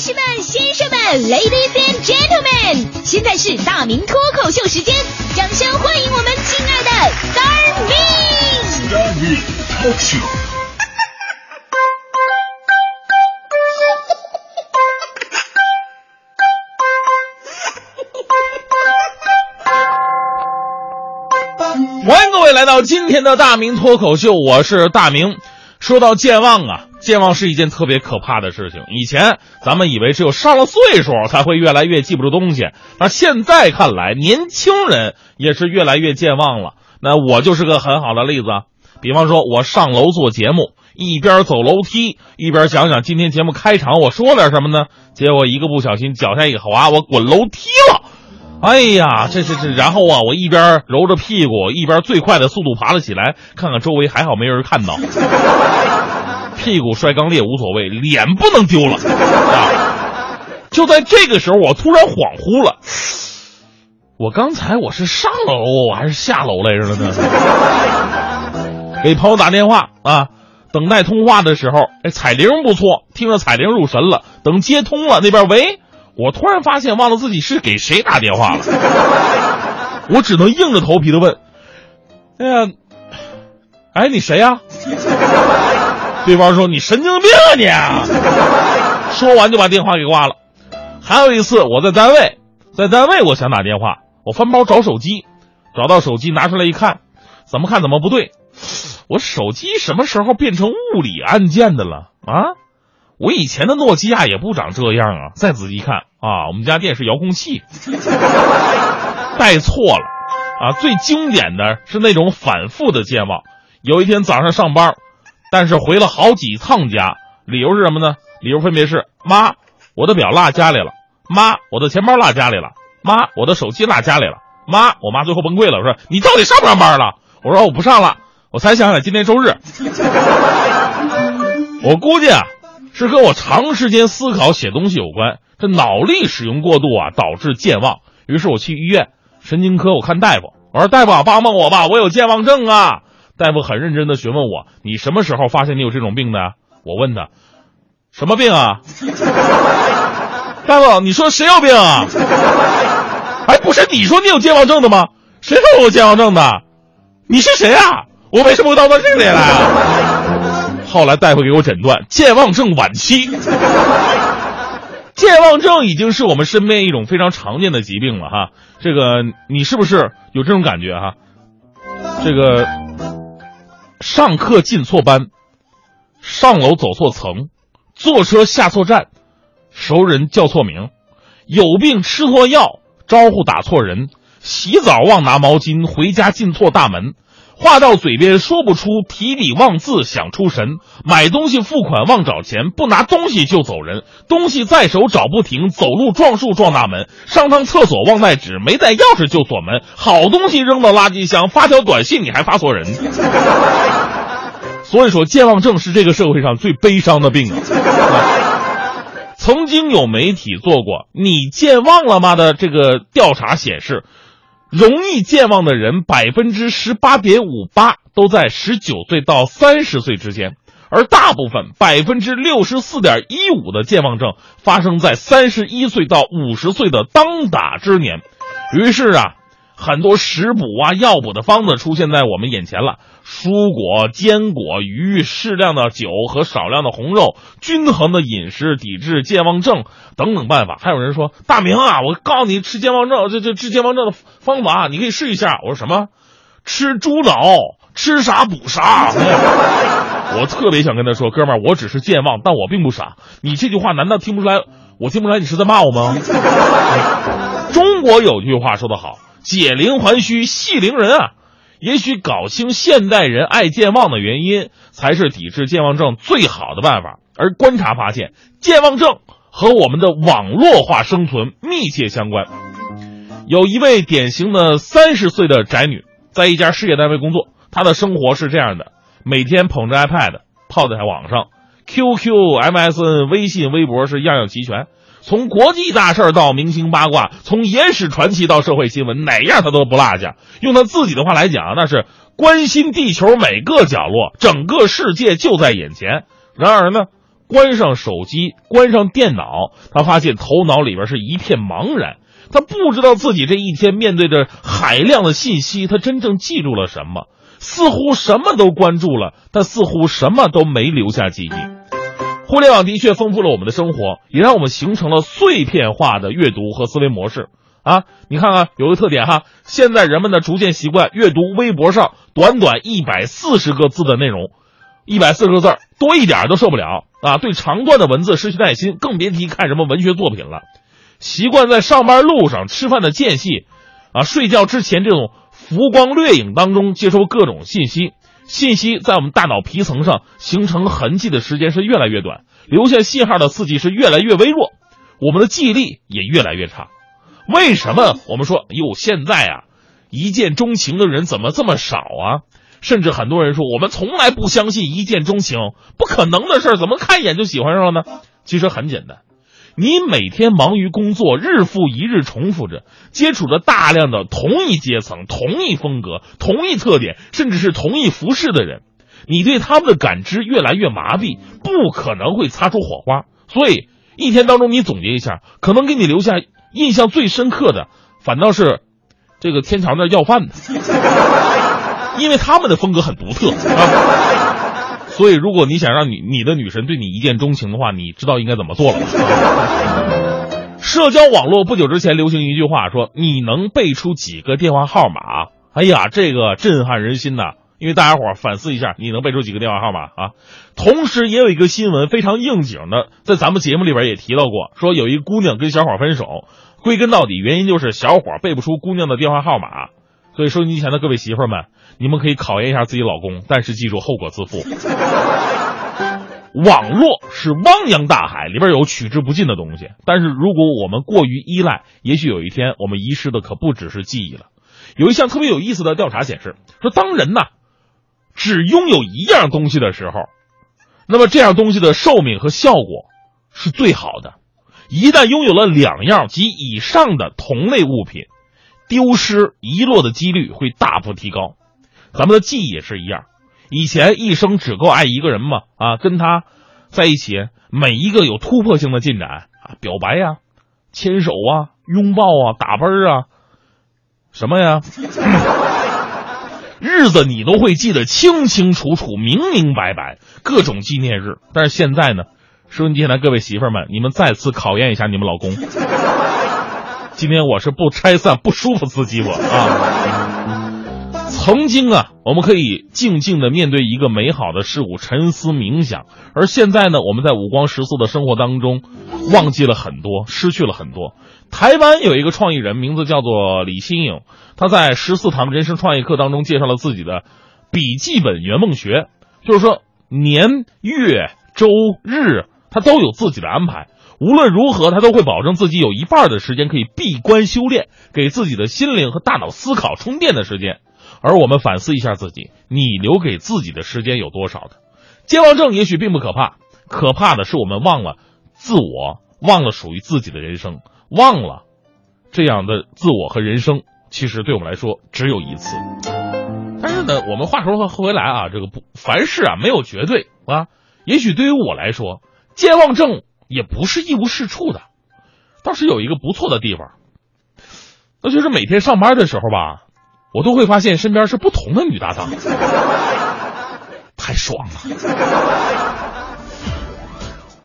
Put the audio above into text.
士们、先生们，Ladies and Gentlemen，现在是大明脱口秀时间，掌声欢迎我们亲爱的 Star Me Talk Show。欢迎各位来到今天的大明脱口秀，我是大明。说到健忘啊，健忘是一件特别可怕的事情。以前咱们以为只有上了岁数才会越来越记不住东西，那现在看来，年轻人也是越来越健忘了。那我就是个很好的例子。比方说，我上楼做节目，一边走楼梯一边想想今天节目开场我说点什么呢？结果一个不小心脚下一滑，我滚楼梯了。哎呀，这这这，然后啊，我一边揉着屁股，一边最快的速度爬了起来，看看周围还好没人看到。屁股摔刚裂无所谓，脸不能丢了啊！就在这个时候，我突然恍惚了，我刚才我是上楼还是下楼来着呢？给朋友打电话啊，等待通话的时候，哎，彩铃不错，听着彩铃入神了。等接通了，那边喂。我突然发现忘了自己是给谁打电话了，我只能硬着头皮的问：“哎呀，哎，你谁呀、对方说：“你神经病啊你！”说完就把电话给挂了。还有一次，我在单位，在单位我想打电话，我翻包找手机，找到手机拿出来一看，怎么看怎么不对，我手机什么时候变成物理按键的了啊？我以前的诺基亚也不长这样啊！再仔细一看啊，我们家电视遥控器 带错了啊！最经典的是那种反复的健忘。有一天早上上班，但是回了好几趟家，理由是什么呢？理由分别是：妈，我的表落家里了；妈，我的钱包落家里了；妈，我的手机落家里了；妈，我妈最后崩溃了，我说你到底上不上班了？我说我不上了。我才想起来今天周日，我估计啊。是和我长时间思考写东西有关，这脑力使用过度啊，导致健忘。于是我去医院神经科，我看大夫，我说大夫，帮帮我吧，我有健忘症啊。大夫很认真的询问我，你什么时候发现你有这种病的？我问他，什么病啊？大夫，你说谁有病啊？哎，不是你说你有健忘症的吗？谁说我有健忘症的？你是谁啊？我为什么会到到这里来啊？后来大夫给我诊断健忘症晚期。健忘症已经是我们身边一种非常常见的疾病了哈。这个你是不是有这种感觉哈？这个上课进错班，上楼走错层，坐车下错站，熟人叫错名，有病吃错药，招呼打错人，洗澡忘拿毛巾，回家进错大门。话到嘴边说不出，提笔忘字想出神；买东西付款忘找钱，不拿东西就走人；东西在手找不停，走路撞树撞大门；上趟厕所忘带纸，没带钥匙就锁门；好东西扔到垃圾箱，发条短信你还发错人。所以说，健忘症是这个社会上最悲伤的病啊！曾经有媒体做过“你健忘了吗”的这个调查显示。容易健忘的人，百分之十八点五八都在十九岁到三十岁之间，而大部分百分之六十四点一五的健忘症发生在三十一岁到五十岁的当打之年。于是啊，很多食补啊、药补的方子出现在我们眼前了：蔬果、坚果、鱼、适量的酒和少量的红肉、均衡的饮食、抵制健忘症等等办法。还有人说：“大明啊，我告诉你，吃健忘症这这治健忘症的方法，你可以试一下。”我说什么？吃猪脑，吃啥补啥。我特别想跟他说，哥们儿，我只是健忘，但我并不傻。你这句话难道听不出来？我听不出来你是在骂我吗？中国有句话说得好。解铃还须系铃人啊！也许搞清现代人爱健忘的原因，才是抵制健忘症最好的办法。而观察发现，健忘症和我们的网络化生存密切相关。有一位典型的三十岁的宅女，在一家事业单位工作，她的生活是这样的：每天捧着 iPad 泡在网上，QQ、MSN、微信、微博是样样齐全。从国际大事到明星八卦，从野史传奇到社会新闻，哪样他都不落下。用他自己的话来讲，那是关心地球每个角落，整个世界就在眼前。然而呢，关上手机，关上电脑，他发现头脑里边是一片茫然。他不知道自己这一天面对着海量的信息，他真正记住了什么？似乎什么都关注了，但似乎什么都没留下记忆。互联网的确丰富了我们的生活，也让我们形成了碎片化的阅读和思维模式。啊，你看看有个特点哈，现在人们呢逐渐习惯阅读微博上短短一百四十个字的内容，一百四十个字多一点都受不了啊！对长段的文字失去耐心，更别提看什么文学作品了。习惯在上班路上、吃饭的间隙，啊，睡觉之前这种浮光掠影当中接收各种信息，信息在我们大脑皮层上形成痕迹的时间是越来越短，留下信号的刺激是越来越微弱，我们的记忆力也越来越差。为什么我们说哟，现在啊，一见钟情的人怎么这么少啊？甚至很多人说，我们从来不相信一见钟情，不可能的事儿，怎么看一眼就喜欢上了呢？其实很简单。你每天忙于工作，日复一日重复着，接触着大量的同一阶层、同一风格、同一特点，甚至是同一服饰的人，你对他们的感知越来越麻痹，不可能会擦出火花。所以一天当中，你总结一下，可能给你留下印象最深刻的，反倒是这个天桥那要饭的，因为他们的风格很独特啊。所以，如果你想让你你的女神对你一见钟情的话，你知道应该怎么做了吗。社交网络不久之前流行一句话，说你能背出几个电话号码？哎呀，这个震撼人心呐！因为大家伙反思一下，你能背出几个电话号码啊？同时，也有一个新闻非常应景的，在咱们节目里边也提到过，说有一姑娘跟小伙分手，归根到底原因就是小伙背不出姑娘的电话号码。所以，收音机前的各位媳妇们。你们可以考验一下自己老公，但是记住后果自负。网络是汪洋大海，里边有取之不尽的东西。但是如果我们过于依赖，也许有一天我们遗失的可不只是记忆了。有一项特别有意思的调查显示，说当人呐只拥有一样东西的时候，那么这样东西的寿命和效果是最好的。一旦拥有了两样及以上的同类物品，丢失遗落的几率会大幅提高。咱们的记忆也是一样，以前一生只够爱一个人嘛啊，跟他在一起，每一个有突破性的进展啊，表白呀，牵手啊，拥抱啊，打啵啊，什么呀，日子你都会记得清清楚楚、明明白白，各种纪念日。但是现在呢，收音机前的各位媳妇们，你们再次考验一下你们老公。今天我是不拆散、不舒服自己我啊。曾经啊，我们可以静静的面对一个美好的事物，沉思冥想；而现在呢，我们在五光十色的生活当中，忘记了很多，失去了很多。台湾有一个创意人，名字叫做李新颖，他在十四堂人生创业课当中介绍了自己的笔记本圆梦学，就是说年月周日他都有自己的安排，无论如何他都会保证自己有一半的时间可以闭关修炼，给自己的心灵和大脑思考充电的时间。而我们反思一下自己，你留给自己的时间有多少的？健忘症也许并不可怕，可怕的是我们忘了自我，忘了属于自己的人生，忘了这样的自我和人生，其实对我们来说只有一次。但是呢，我们话说回来啊，这个不凡事啊没有绝对啊。也许对于我来说，健忘症也不是一无是处的，倒是有一个不错的地方，那就是每天上班的时候吧。我都会发现身边是不同的女搭档，太爽了。